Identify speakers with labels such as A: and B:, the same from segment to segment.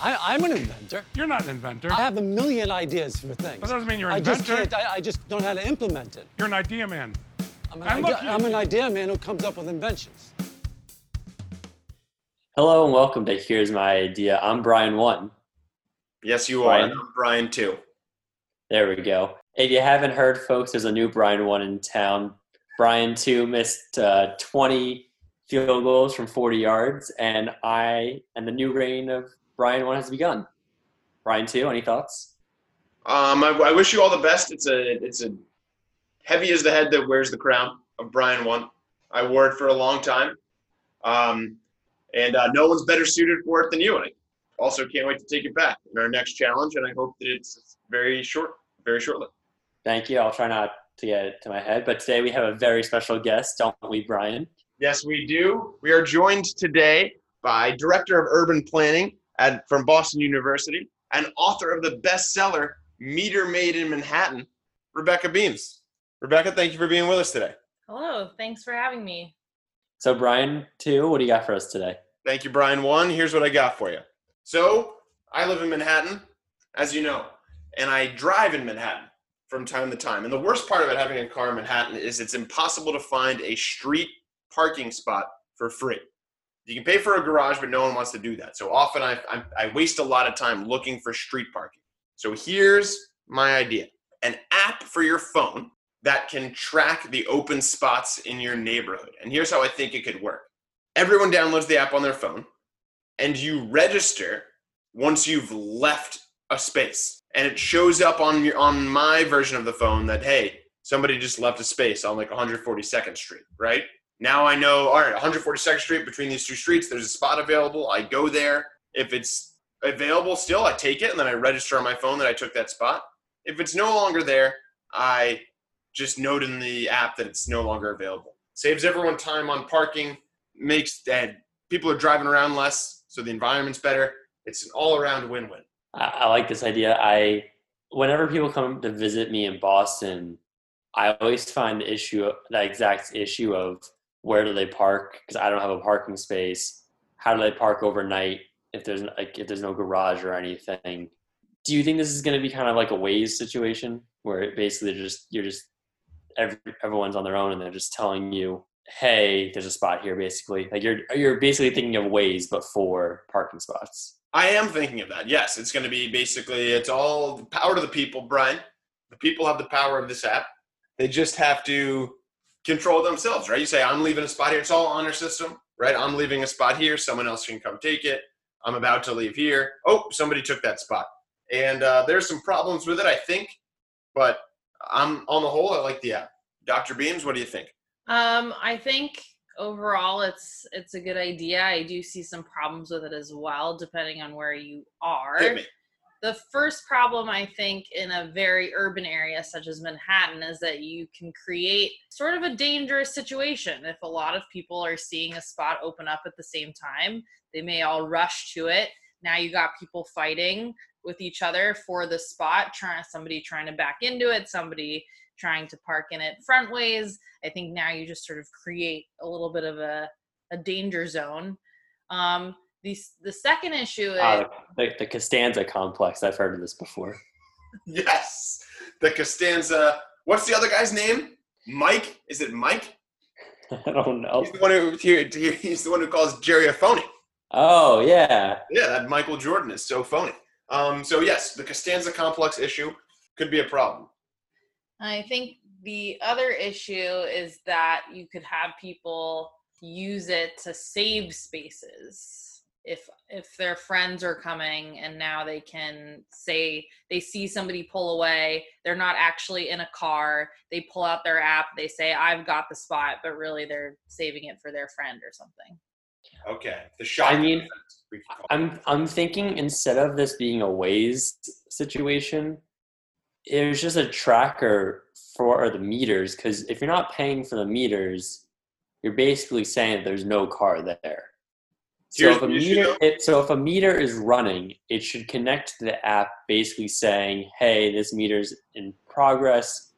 A: I, I'm an inventor.
B: You're not an inventor.
A: I have a million ideas for things.
B: That doesn't mean you're an
A: I just can't. I, I just don't know how to implement it.
B: You're an idea man.
A: I'm an, idea,
B: look,
A: I'm an idea man who comes up with inventions.
C: Hello and welcome to Here's My Idea. I'm Brian One.
D: Yes, you
C: Brian.
D: are. I'm Brian too.
C: There we go. If you haven't heard, folks, there's a new Brian One in town. Brian Two missed uh, 20 field goals from 40 yards, and I and the new reign of Brian One has begun. Brian Two, any thoughts?
D: Um, I, I wish you all the best. It's a it's a heavy as the head that wears the crown of Brian one. I wore it for a long time, um, and uh, no one's better suited for it than you. And I also can't wait to take it back in our next challenge. And I hope that it's very short, very shortly.
C: Thank you. I'll try not to get it to my head, but today we have a very special guest, don't we, Brian?
D: Yes, we do. We are joined today by Director of Urban Planning at from Boston University and author of the bestseller Meter Maid in Manhattan, Rebecca Beams. Rebecca, thank you for being with us today.
E: Hello, thanks for having me.
C: So, Brian Two, what do you got for us today?
D: Thank you, Brian. One, here's what I got for you. So, I live in Manhattan, as you know, and I drive in Manhattan from time to time. And the worst part about having a car in Manhattan is it's impossible to find a street parking spot for free. You can pay for a garage, but no one wants to do that. So often I, I, I waste a lot of time looking for street parking. So here's my idea an app for your phone that can track the open spots in your neighborhood. And here's how I think it could work everyone downloads the app on their phone and you register once you've left a space and it shows up on your on my version of the phone that hey somebody just left a space on like 142nd street right now i know all right 142nd street between these two streets there's a spot available i go there if it's available still i take it and then i register on my phone that i took that spot if it's no longer there i just note in the app that it's no longer available saves everyone time on parking makes that people are driving around less, so the environment's better. It's an all-around win-win.
C: I, I like this idea. I whenever people come to visit me in Boston, I always find the issue, that exact issue of where do they park because I don't have a parking space. How do they park overnight if there's like if there's no garage or anything? Do you think this is going to be kind of like a Waze situation where it basically just you're just every, everyone's on their own and they're just telling you, "Hey, there's a spot here." Basically, like you're you're basically thinking of Waze but for parking spots.
D: I am thinking of that. Yes, it's going to be basically it's all power to the people, Brian. The people have the power of this app. They just have to control themselves, right? You say, "I'm leaving a spot here." It's all honor system, right? I'm leaving a spot here. Someone else can come take it. I'm about to leave here. Oh, somebody took that spot, and uh, there's some problems with it, I think. But I'm on the whole, I like the app. Dr. Beams, what do you think?
E: Um, I think overall it's it's a good idea. I do see some problems with it as well, depending on where you are. The first problem I think in a very urban area such as Manhattan is that you can create sort of a dangerous situation. If a lot of people are seeing a spot open up at the same time, they may all rush to it. Now you got people fighting with each other for the spot, trying somebody trying to back into it, somebody trying to park in it front ways. I think now you just sort of create a little bit of a, a danger zone. Um, the, the second issue is
C: Ah, the, the Costanza complex. I've heard of this before.
D: Yes, the Costanza. What's the other guy's name? Mike? Is it Mike?
C: I don't know.
D: He's the one who he- he- he's the one who calls Jerry a phony.
C: Oh yeah,
D: Yeah, that Michael Jordan is so phony. Um, so yes, the Costanza complex issue could be a problem.
E: I think the other issue is that you could have people use it to save spaces. If if their friends are coming and now they can say they see somebody pull away, they're not actually in a car, they pull out their app, they say I've got the spot, but really they're saving it for their friend or something.
D: Okay, the shot.
C: I mean,
D: defense, we could call it.
C: I'm I'm thinking instead of this being a Waze situation, it was just a tracker for the meters. Because if you're not paying for the meters, you're basically saying that there's no car there. So if a meter, it, so if a meter is running, it should connect to the app, basically saying, "Hey, this meter's in progress.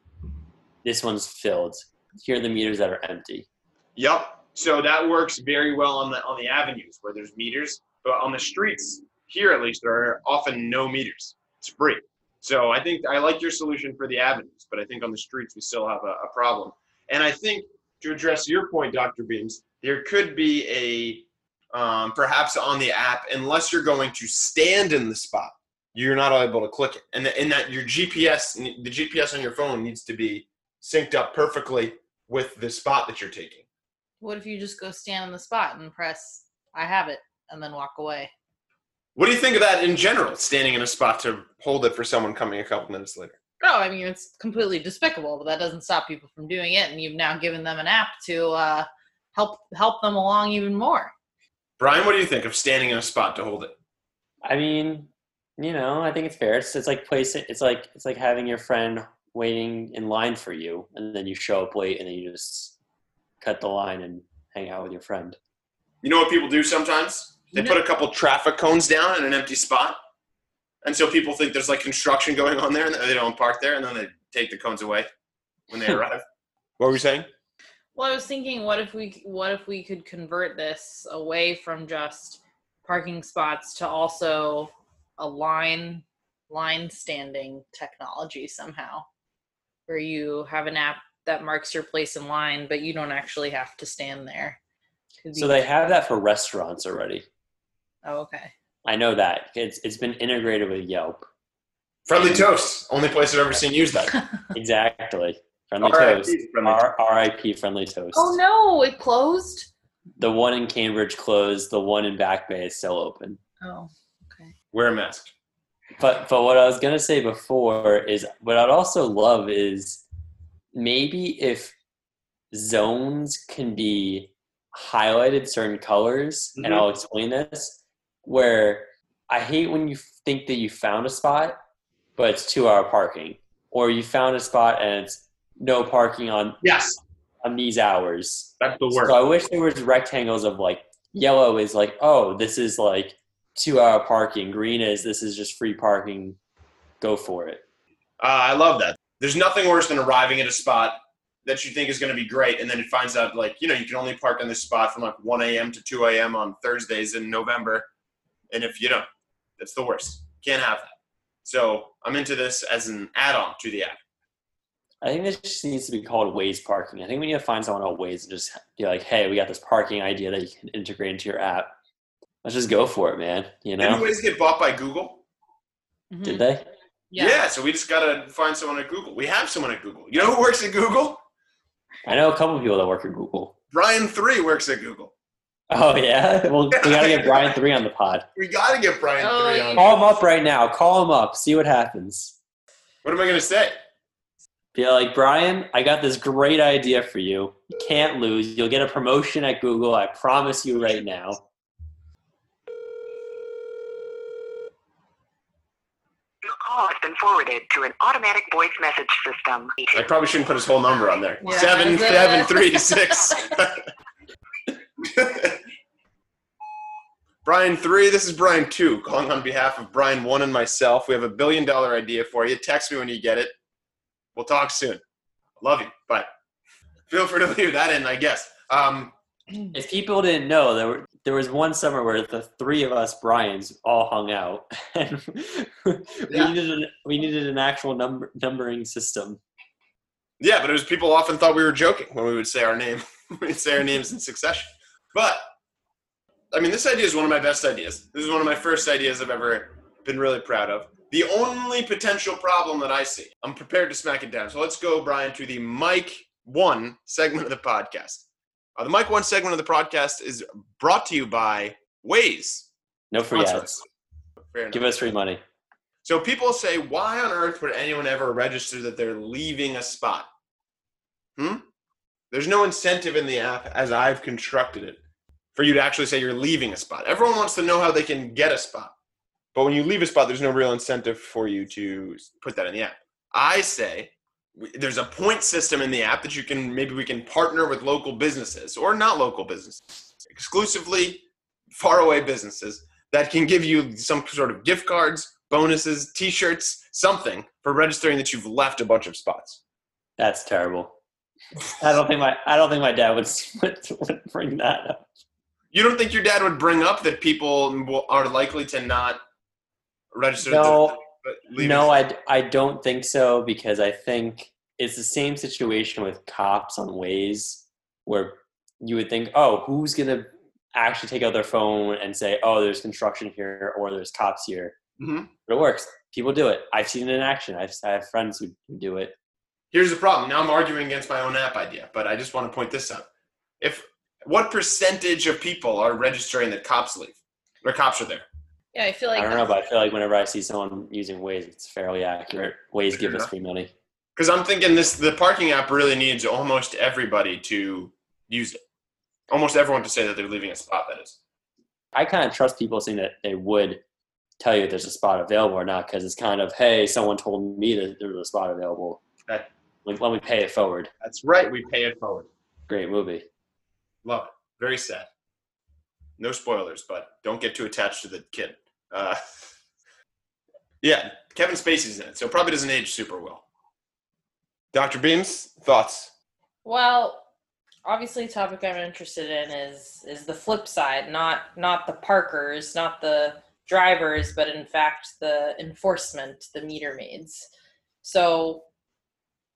C: This one's filled. Here are the meters that are empty."
D: Yep. So that works very well on the on the avenues where there's meters, but on the streets, here at least there are often no meters. It's free. So I think I like your solution for the avenues, but I think on the streets we still have a, a problem. And I think to address your point, Dr. Beams, there could be a um, perhaps on the app, unless you're going to stand in the spot, you're not able to click it. And, and that your GPS, the GPS on your phone needs to be synced up perfectly with the spot that you're taking.
E: What if you just go stand in the spot and press I have it and then walk away?
D: What do you think of that in general, standing in a spot to hold it for someone coming a couple minutes later?
E: No, I mean it's completely despicable, but that doesn't stop people from doing it, and you've now given them an app to uh, help help them along even more.
D: Brian, what do you think of standing in a spot to hold it?
C: I mean, you know, I think it's fair. It's, it's like placing. It's like it's like having your friend waiting in line for you, and then you show up late, and then you just cut the line and hang out with your friend.
D: You know what people do sometimes? They put a couple traffic cones down in an empty spot, and so people think there's like construction going on there, and they don't park there, and then they take the cones away when they arrive. What were we saying?
E: Well, I was thinking, what if we what if we could convert this away from just parking spots to also a line line standing technology somehow, where you have an app that marks your place in line, but you don't actually have to stand there.
C: So they have that for restaurants already.
E: Oh, okay.
C: I know that it's it's been integrated with Yelp.
D: Friendly Toast, only place I've ever seen use that.
C: Exactly. Friendly
D: R.I.P.
C: Toast. R.I.P. Friendly Toast.
E: Oh no, it closed.
C: The one in Cambridge closed. The one in Back Bay is still open.
E: Oh, okay.
D: Wear a mask.
C: But but what I was gonna say before is what I'd also love is maybe if zones can be highlighted certain colors, and
D: Mhm.
C: I'll explain this. Where I hate when you think that you found a spot, but it's two hour parking, or you found a spot and it's no parking on
D: Yes,
C: on these hours.
D: that's the worst.
C: So I wish there was rectangles of like yellow is like, oh, this is like two hour parking. Green is this is just free parking. Go for it.
D: Uh, I love that. There's nothing worse than arriving at a spot that you think is going to be great, and then it finds out like you know you can only park in this spot from like 1 a.m. to 2 a.m. on Thursdays in November, and if you don't, that's the worst. Can't have that. So I'm into this as an add-on to the app.
C: I think this just needs to be called Waze parking. I think we need to find someone on Waze and just be like, hey, we got this parking idea that you can integrate into your app. Let's just go for it, man. You
D: Didn't
C: know?
D: Waze get bought by Google?
E: Mhm.
C: Did they?
E: Yeah.
D: so we just gotta find someone at Google. We have someone at Google. You know who works at Google?
C: I know a couple of people that work at Google.
D: Brian Three works at Google.
C: Oh yeah? Well we gotta get Brian three on the pod.
D: We gotta get Brian
E: Oh,
D: Three on.
C: Call him up right now. Call him up. See what happens.
D: What am I gonna say?
C: Be like, Brian, I got this great idea for you. You can't lose. You'll get a promotion at Google. I promise you right now.
B: Your call has been forwarded to an automatic voice message system.
D: I probably shouldn't put his whole number on there.
E: Yeah,
D: seven
E: that's it.
D: seven three six. Brian three. This is Brian two, calling on behalf of Brian one and myself. We have a billion dollar idea for you. Text me when you get it. We'll talk soon. Love you. Bye. Feel free to leave that in, I guess. Um,
C: If people didn't know, there were there was one summer where the three of us Brian's all hung out, and we
D: Yeah.
C: needed an, we needed an actual number numbering system.
D: yeah, but it was people often thought we were joking when we would say our name. We'd say our names in succession. But I mean, this idea is one of my best ideas. This is one of my first ideas I've ever been really proud of. The only potential problem that I see, I'm prepared to smack it down. So let's go, Brian, to the Mike One segment of the podcast. Uh, the Mike One segment of the podcast is brought to you by Waze.
C: No free ads.
D: us. Fair enough.
C: Give us free money.
D: So people say, why on earth would anyone ever register that they're leaving a spot? Hmm? There's no incentive in the app as I've constructed it for you to actually say you're leaving a spot. Everyone wants to know how they can get a spot. But when you leave a spot, there's no real incentive for you to put that in the app. I say there's a point system in the app that you can maybe we can partner with local businesses or not local businesses, exclusively faraway businesses that can give you some sort of gift cards, bonuses, t-shirts, something for registering that you've left a bunch of spots.
C: That's terrible. I don't think my I don't think my dad would, would, would bring that up.
D: You don't think your dad would bring up that people are likely to not register?
C: No, No, I, I don't think so because I think it's the same situation with cops on Waze where you would think, oh, who's going to actually take out their phone and say, oh, there's construction here or there's cops here.
D: Mhm.
C: But it works. People do it. I've seen it in action. I've, I have friends who who do it.
D: Here's the problem. Now I'm arguing against my own app idea, but I just want to point this out. If what percentage of people are registering that cops leave? Or cops are there?
E: Yeah, I feel like
C: I don't know, but I feel like whenever I see someone using Waze, it's fairly accurate. Waze give us free money.
D: Because I'm thinking this the parking app really needs almost everybody to use it. Almost everyone to say that they're leaving a spot. That is.
C: I kind of trust people saying that they would tell you if there's a spot available or not because it's kind of, hey, someone told me that there was a spot available.
D: That-
C: Like, let me pay it forward.
D: That's right. We pay it forward.
C: Great movie.
D: Love it. Very sad. No spoilers, but don't get too attached to the kid. Uh, yeah, Kevin Spacey's in it, so probably doesn't age super well. Dr. Beams, thoughts?
E: Well, obviously, topic I'm interested in is is the flip side, not not the parkers, not the drivers, but in fact the enforcement, the meter maids. So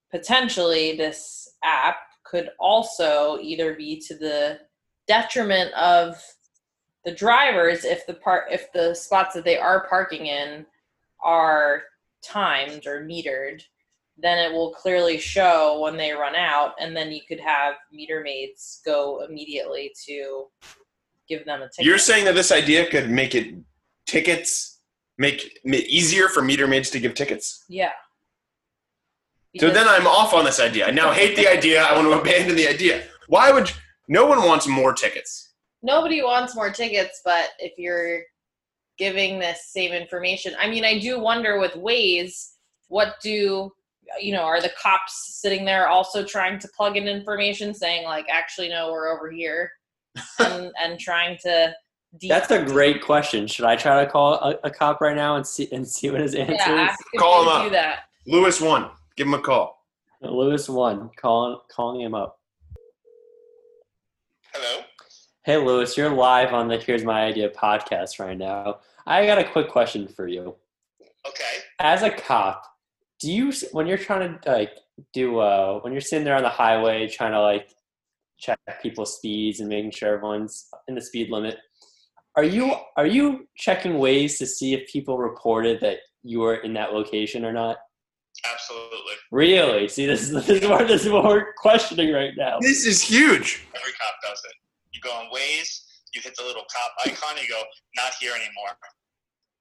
E: potentially, this app could also either be to the detriment of the drivers if the part if the spots that they are parking in are timed or metered then it will clearly show when they run out, and then you could have meter maids go immediately to give them a ticket.
D: You're saying that this idea could make it tickets, make it easier for meter maids to give tickets?
E: yeah.
D: So then I'm off on this idea. I now hate the idea. I want to abandon the idea. Why would no one wants more tickets?
E: Nobody wants more tickets, but if you're giving this same information, I mean, I do wonder with Waze, what do you know? Are the cops sitting there also trying to plug in information, saying like, actually, no, we're over here, and and trying to. de-
C: That's a great question. Should I try to call a, a cop right now and see and see what his answer
E: yeah.
C: is?
D: Call
E: they
D: him
E: Do
D: up.
E: that.
D: Lewis one. Give him a call.
C: Lewis one, calling calling him up.
F: Hello.
C: Hey Lewis, you're live on the Here's My Idea podcast right now. I got a quick question for you.
F: Okay.
C: As a cop, do you when you're trying to like do uh when you're sitting there on the highway trying to like check people's speeds and making sure everyone's in the speed limit, are you are you checking Waze to see if people reported that you were in that location or not?
F: Absolutely.
C: Really? See, this is this is what this is what we're questioning right now.
D: This is huge.
F: Every cop does it. You go on Waze, you hit the little cop icon, you go, not here anymore.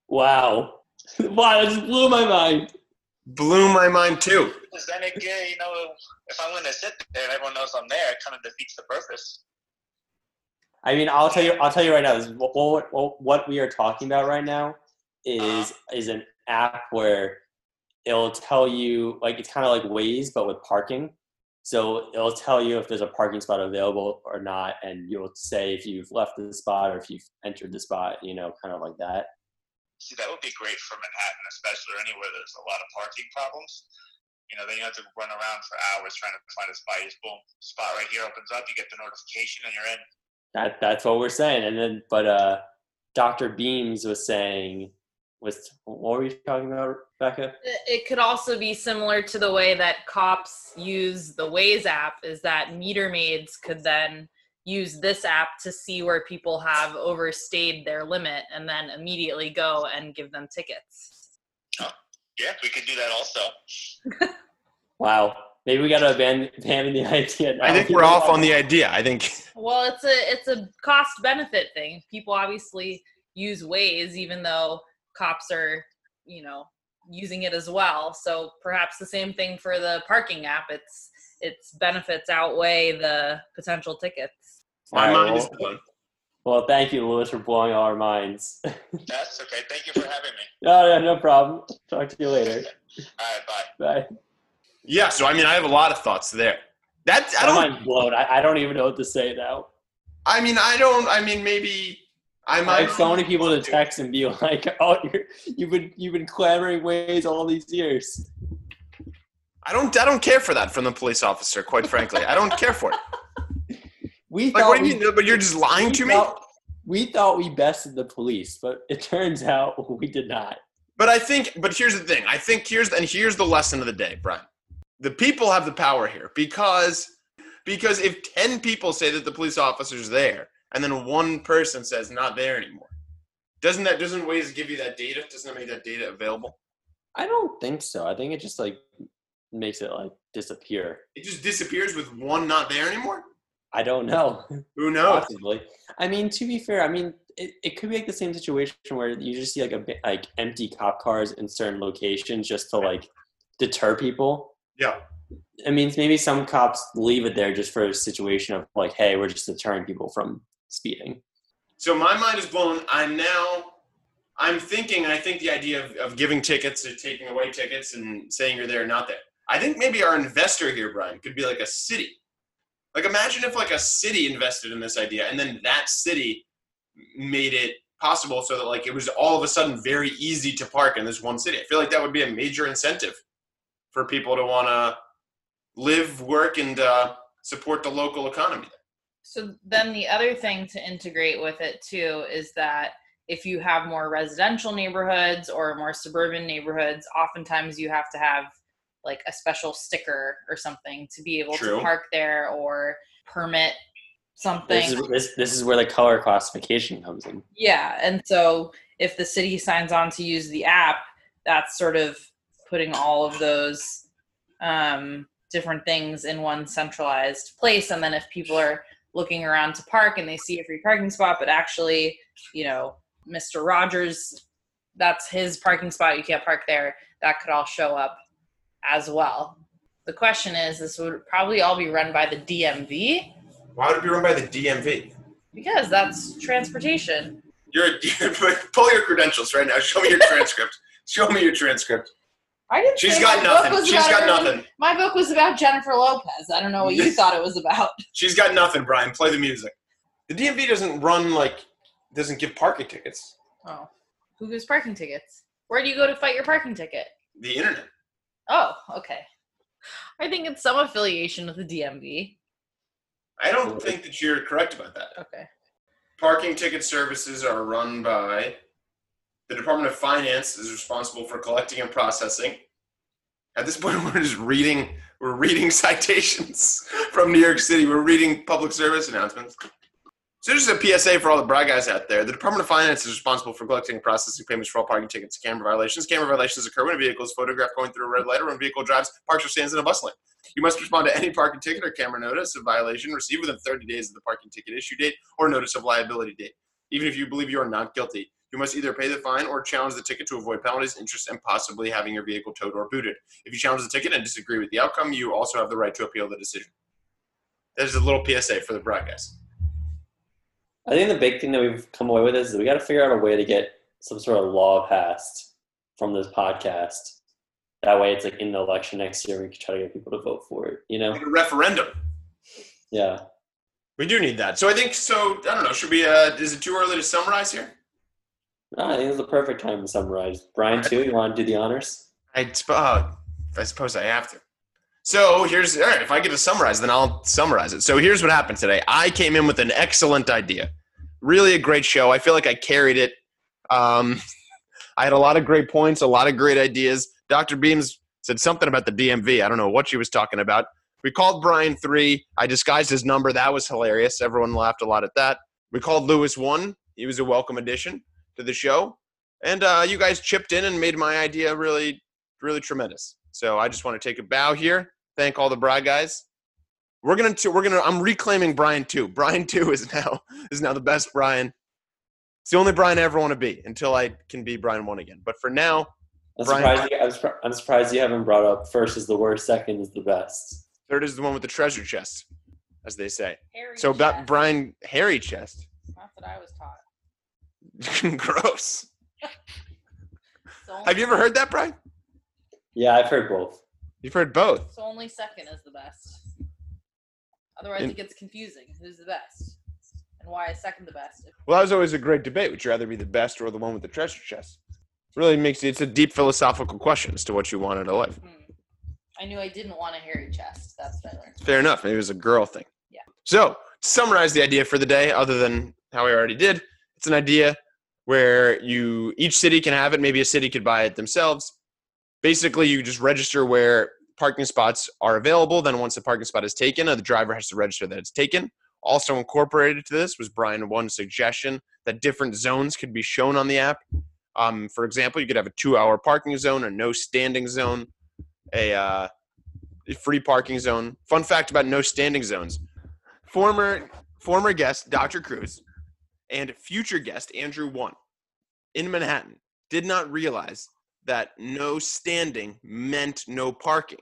C: Wow, wow, that just blew my mind.
D: Blew my mind too.
F: Because then it, get- you know, if I'm going to sit there and everyone knows I'm there, it kind of defeats the purpose.
C: I mean, I'll tell you. I'll tell you right now. This what, what, what- what we are talking about right now is uh-huh. is an app where it'll tell you like it's kind of like Waze but with parking. So it'll tell you if there's a parking spot available or not, and you'll say if you've left the spot or if you've entered the spot. You know, kind of like that.
F: See, that would be great for Manhattan, especially or anywhere there's a lot of parking problems. You know, then you have to run around for hours trying to find a spot. You just boom, spot right here opens up, you get the notification, and you're in.
C: That that's what we're saying. And then, but uh, Dr. Beams was saying was what were you talking about, Rebecca?
E: It could also be similar to the way that cops use the Waze app, is that meter maids could then use this app to see where people have overstayed their limit and then immediately go and give them tickets.
F: Oh, Yeah, we could do that also.
C: Wow. Maybe we got to abandon, abandon the idea. Now.
D: I think we're off on the idea. I think
E: Well, it's a it's a cost benefit thing. People obviously use Waze even though cops are, you know, using it as well. So perhaps the same thing for the parking app. It's its benefits outweigh the potential tickets.
D: my
C: All right,
D: mind is
C: well-
D: blown.
C: Well, thank you, Lewis, for blowing all our minds.
F: That's okay. Thank you for having me.
C: no, no, no problem. Talk to you later.
F: All right, bye.
C: Bye.
D: Yeah, so I mean, I have a lot of thoughts there. That I
C: My
D: don't.
C: mind's blown. I, I don't even know what to say now.
D: I mean, I don't. I mean, maybe I might.
C: have so many people to text and be like, "Oh, you're, you've been you've been clamoring Waze all these years."
D: I don't. I don't care for that from the police officer. Quite frankly, I don't care for it.
C: We
D: Like,
C: thought
D: what do you mean? But you're just lying to me.
C: we thought we bested the police, but it turns out we did not.
D: But I think, but here's the thing. I think here's and here's the lesson of the day, Brian. The people have the power here because because if ten people say that the police officer's there, and then one person says not there anymore, doesn't that doesn't Waze give you that data? Doesn't that make that data available?
C: I don't think so. I think it just like makes it like disappear.
D: It just disappears with one not there anymore.
C: I don't know.
D: Who knows?
C: Possibly. I mean, to be fair, I mean, it, it could be like the same situation where you just see like a like empty cop cars in certain locations just to like deter people.
D: Yeah.
C: I mean, maybe some cops leave it there just for a situation of like, hey, we're just deterring people from speeding.
D: So my mind is blown. I'm now, I'm thinking, I think the idea of, of giving tickets or taking away tickets and saying you're there or not there. I think maybe our investor here, Brian, could be like a city. Like imagine if like a city invested in this idea and then that city made it possible so that like it was all of a sudden very easy to park in this one city. I feel like that would be a major incentive for people to want to live, work, and uh, support the local economy.
E: So then the other thing to integrate with it too is that if you have more residential neighborhoods or more suburban neighborhoods, oftentimes you have to have like a special sticker or something to be able
D: True.
E: to park there or permit something.
C: This is, this, this is where the color classification comes in.
E: Yeah, and so if the city signs on to use the app, that's sort of putting all of those um, different things in one centralized place. And then if people are looking around to park and they see a free parking spot, but actually, you know, Mr. Rogers, that's his parking spot, you can't park there, that could all show up as well. The question is, this would probably all be run by the DMV
D: Why would it be run by the DMV?
E: because that's transportation.
D: You're, a, pull your credentials right now. Show me your transcript. Show me your transcript.
E: I didn't.
D: She's got nothing. She's got nothing.
E: My book was about Jennifer Lopez. I don't know what you thought it was about.
D: She's got nothing, Brian. Play the music. The DMV doesn't run like doesn't give parking tickets.
E: Oh, who gives parking tickets? Where do you go to fight your parking ticket?
D: The internet.
E: Oh, okay. I think it's some affiliation with the DMV.
D: I don't think that you're correct about that.
E: Okay.
D: Parking ticket services are run by the Department of Finance is responsible for collecting and processing. At this point, we're just reading. We're reading citations from New York City. We're reading public service announcements. So this is a PSA for all the bright guys out there. The Department of Finance is responsible for collecting and processing payments for all parking tickets camera violations. Camera violations occur when a vehicle is photographed going through a red light or when a vehicle drives, parks, or stands in a bus lane. You must respond to any parking ticket or camera notice of violation received within 30 days of the parking ticket issue date or notice of liability date. Even if you believe you are not guilty, you must either pay the fine or challenge the ticket to avoid penalties, interest, and possibly having your vehicle towed or booted. If you challenge the ticket and disagree with the outcome, you also have the right to appeal the decision. There's a little PSA for the broadcast.
C: I think the big thing that we've come away with is we got to figure out a way to get some sort of law passed from this podcast. That way, it's like in the election next year, we can try to get people to vote for it. You know?
D: Like a referendum.
C: Yeah.
D: We do need that. So I think so. I don't know. Should we? Uh, is it too early to summarize here?
C: No, I think it's the perfect time to summarize. Brian, too, you want to do the honors?
D: I, uh, I suppose I have to. So here's all right. If I get to summarize, then I'll summarize it. So here's what happened today. I came in with an excellent idea, really a great show. I feel like I carried it. Um, I had a lot of great points, a lot of great ideas. Dr. Beams said something about the DMV. I don't know what she was talking about. We called Brian three. I disguised his number. That was hilarious. Everyone laughed a lot at that. We called Lewis one. He was a welcome addition to the show. And uh, you guys chipped in and made my idea really, really tremendous. So I just want to take a bow here. Thank all the Bride guys. We're gonna, we're gonna. I'm reclaiming Brian two. Brian two is now is now the best Brian. It's the only Brian I ever want to be until I can be Brian one again. But for now,
C: I'm
D: Brian-
C: surprised, you, I'm, surpri- I'm surprised you haven't brought up first is the worst, second is the best.
D: third is the one with the treasure chest, as they say.
E: Harry
D: So about
E: chest.
D: Brian hairy chest.
E: That's what I was taught.
D: Gross. Have you ever heard that, Brian?
C: Yeah, I've heard both.
D: You've heard both.
E: So only second is the best. Otherwise,
D: And-
E: it gets confusing. Who's the best? And why is second the best?
D: Well, that was always a great debate. Would you rather be the best or the one with the treasure chest? Really makes it's a deep philosophical question as to what you want in of life.
E: Hmm. I knew I didn't want a hairy chest. That's what I learned.
D: Fair enough. Maybe it was a girl thing.
E: Yeah.
D: So, to summarize the idea for the day, other than how we already did, It's an idea where you each city can have it. Maybe a city could buy it themselves. Basically, you just register where parking spots are available. Then once the parking spot is taken, uh, the driver has to register that it's taken. Also incorporated to this was Brian one suggestion that different zones could be shown on the app. Um, for example, you could have a two-hour parking zone, a no standing zone, a uh, free parking zone. Fun fact about no standing zones: former former guest Dr. Cruz and future guest Andrew One in Manhattan did not realize that no standing meant no parking.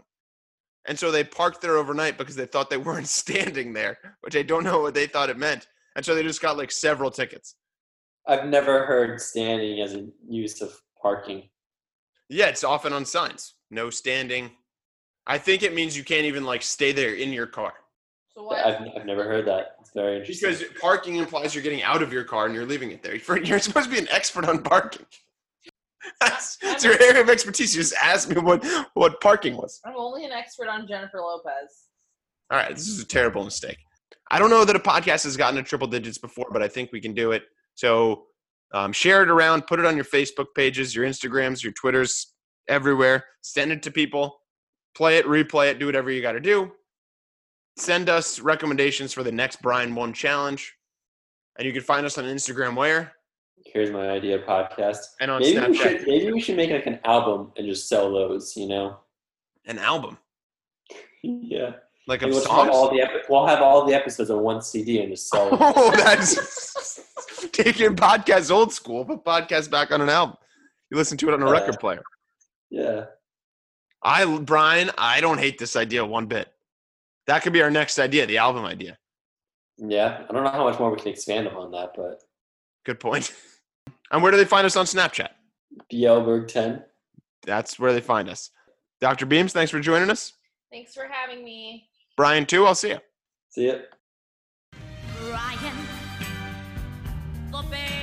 D: And so they parked there overnight because they thought they weren't standing there, which I don't know what they thought it meant. And so they just got like several tickets.
C: I've never heard standing as a use of parking.
D: Yeah, it's often on signs. No standing. I think it means you can't even like stay there in your car.
E: So what?
C: I've, I've never heard that. It's very interesting.
D: Because parking implies you're getting out of your car and you're leaving it there. You're supposed to be an expert on parking. That's, that's your area of expertise. You just asked me what, what parking was.
E: I'm only an expert on Jennifer Lopez.
D: All right, this is a terrible mistake. I don't know that a podcast has gotten to triple digits before, but I think we can do it. So um, share it around, put it on your Facebook pages, your Instagrams, your Twitters, everywhere. Send it to people. Play it, replay it, do whatever you got to do. Send us recommendations for the next Brian One challenge. And you can find us on Instagram where?
C: Here's my idea podcast.
D: And on
C: Maybe we,
D: Snapchat.
C: should, maybe we should make like an album and just sell those, you know?
D: An album.
C: Yeah.
D: Like
C: we'll, have all the epi- we'll have all the episodes on one CD and just sell them.
D: Oh, that's take your podcast old school, put podcast back on an album. You listen to it on a
C: Uh,
D: record player.
C: yeah.
D: I, Brian, I don't hate this idea one bit. That could be our next idea, the album idea.
C: Yeah. I don't know how much more we can expand upon that, but
D: Good point. And where do they find us on Snapchat?
C: Bjelberg10.
D: That's where they find us. Dr. Beams, thanks for joining us.
E: Thanks for having me.
D: Brian, too. I'll see you.
C: See ya.
G: Brian, the bear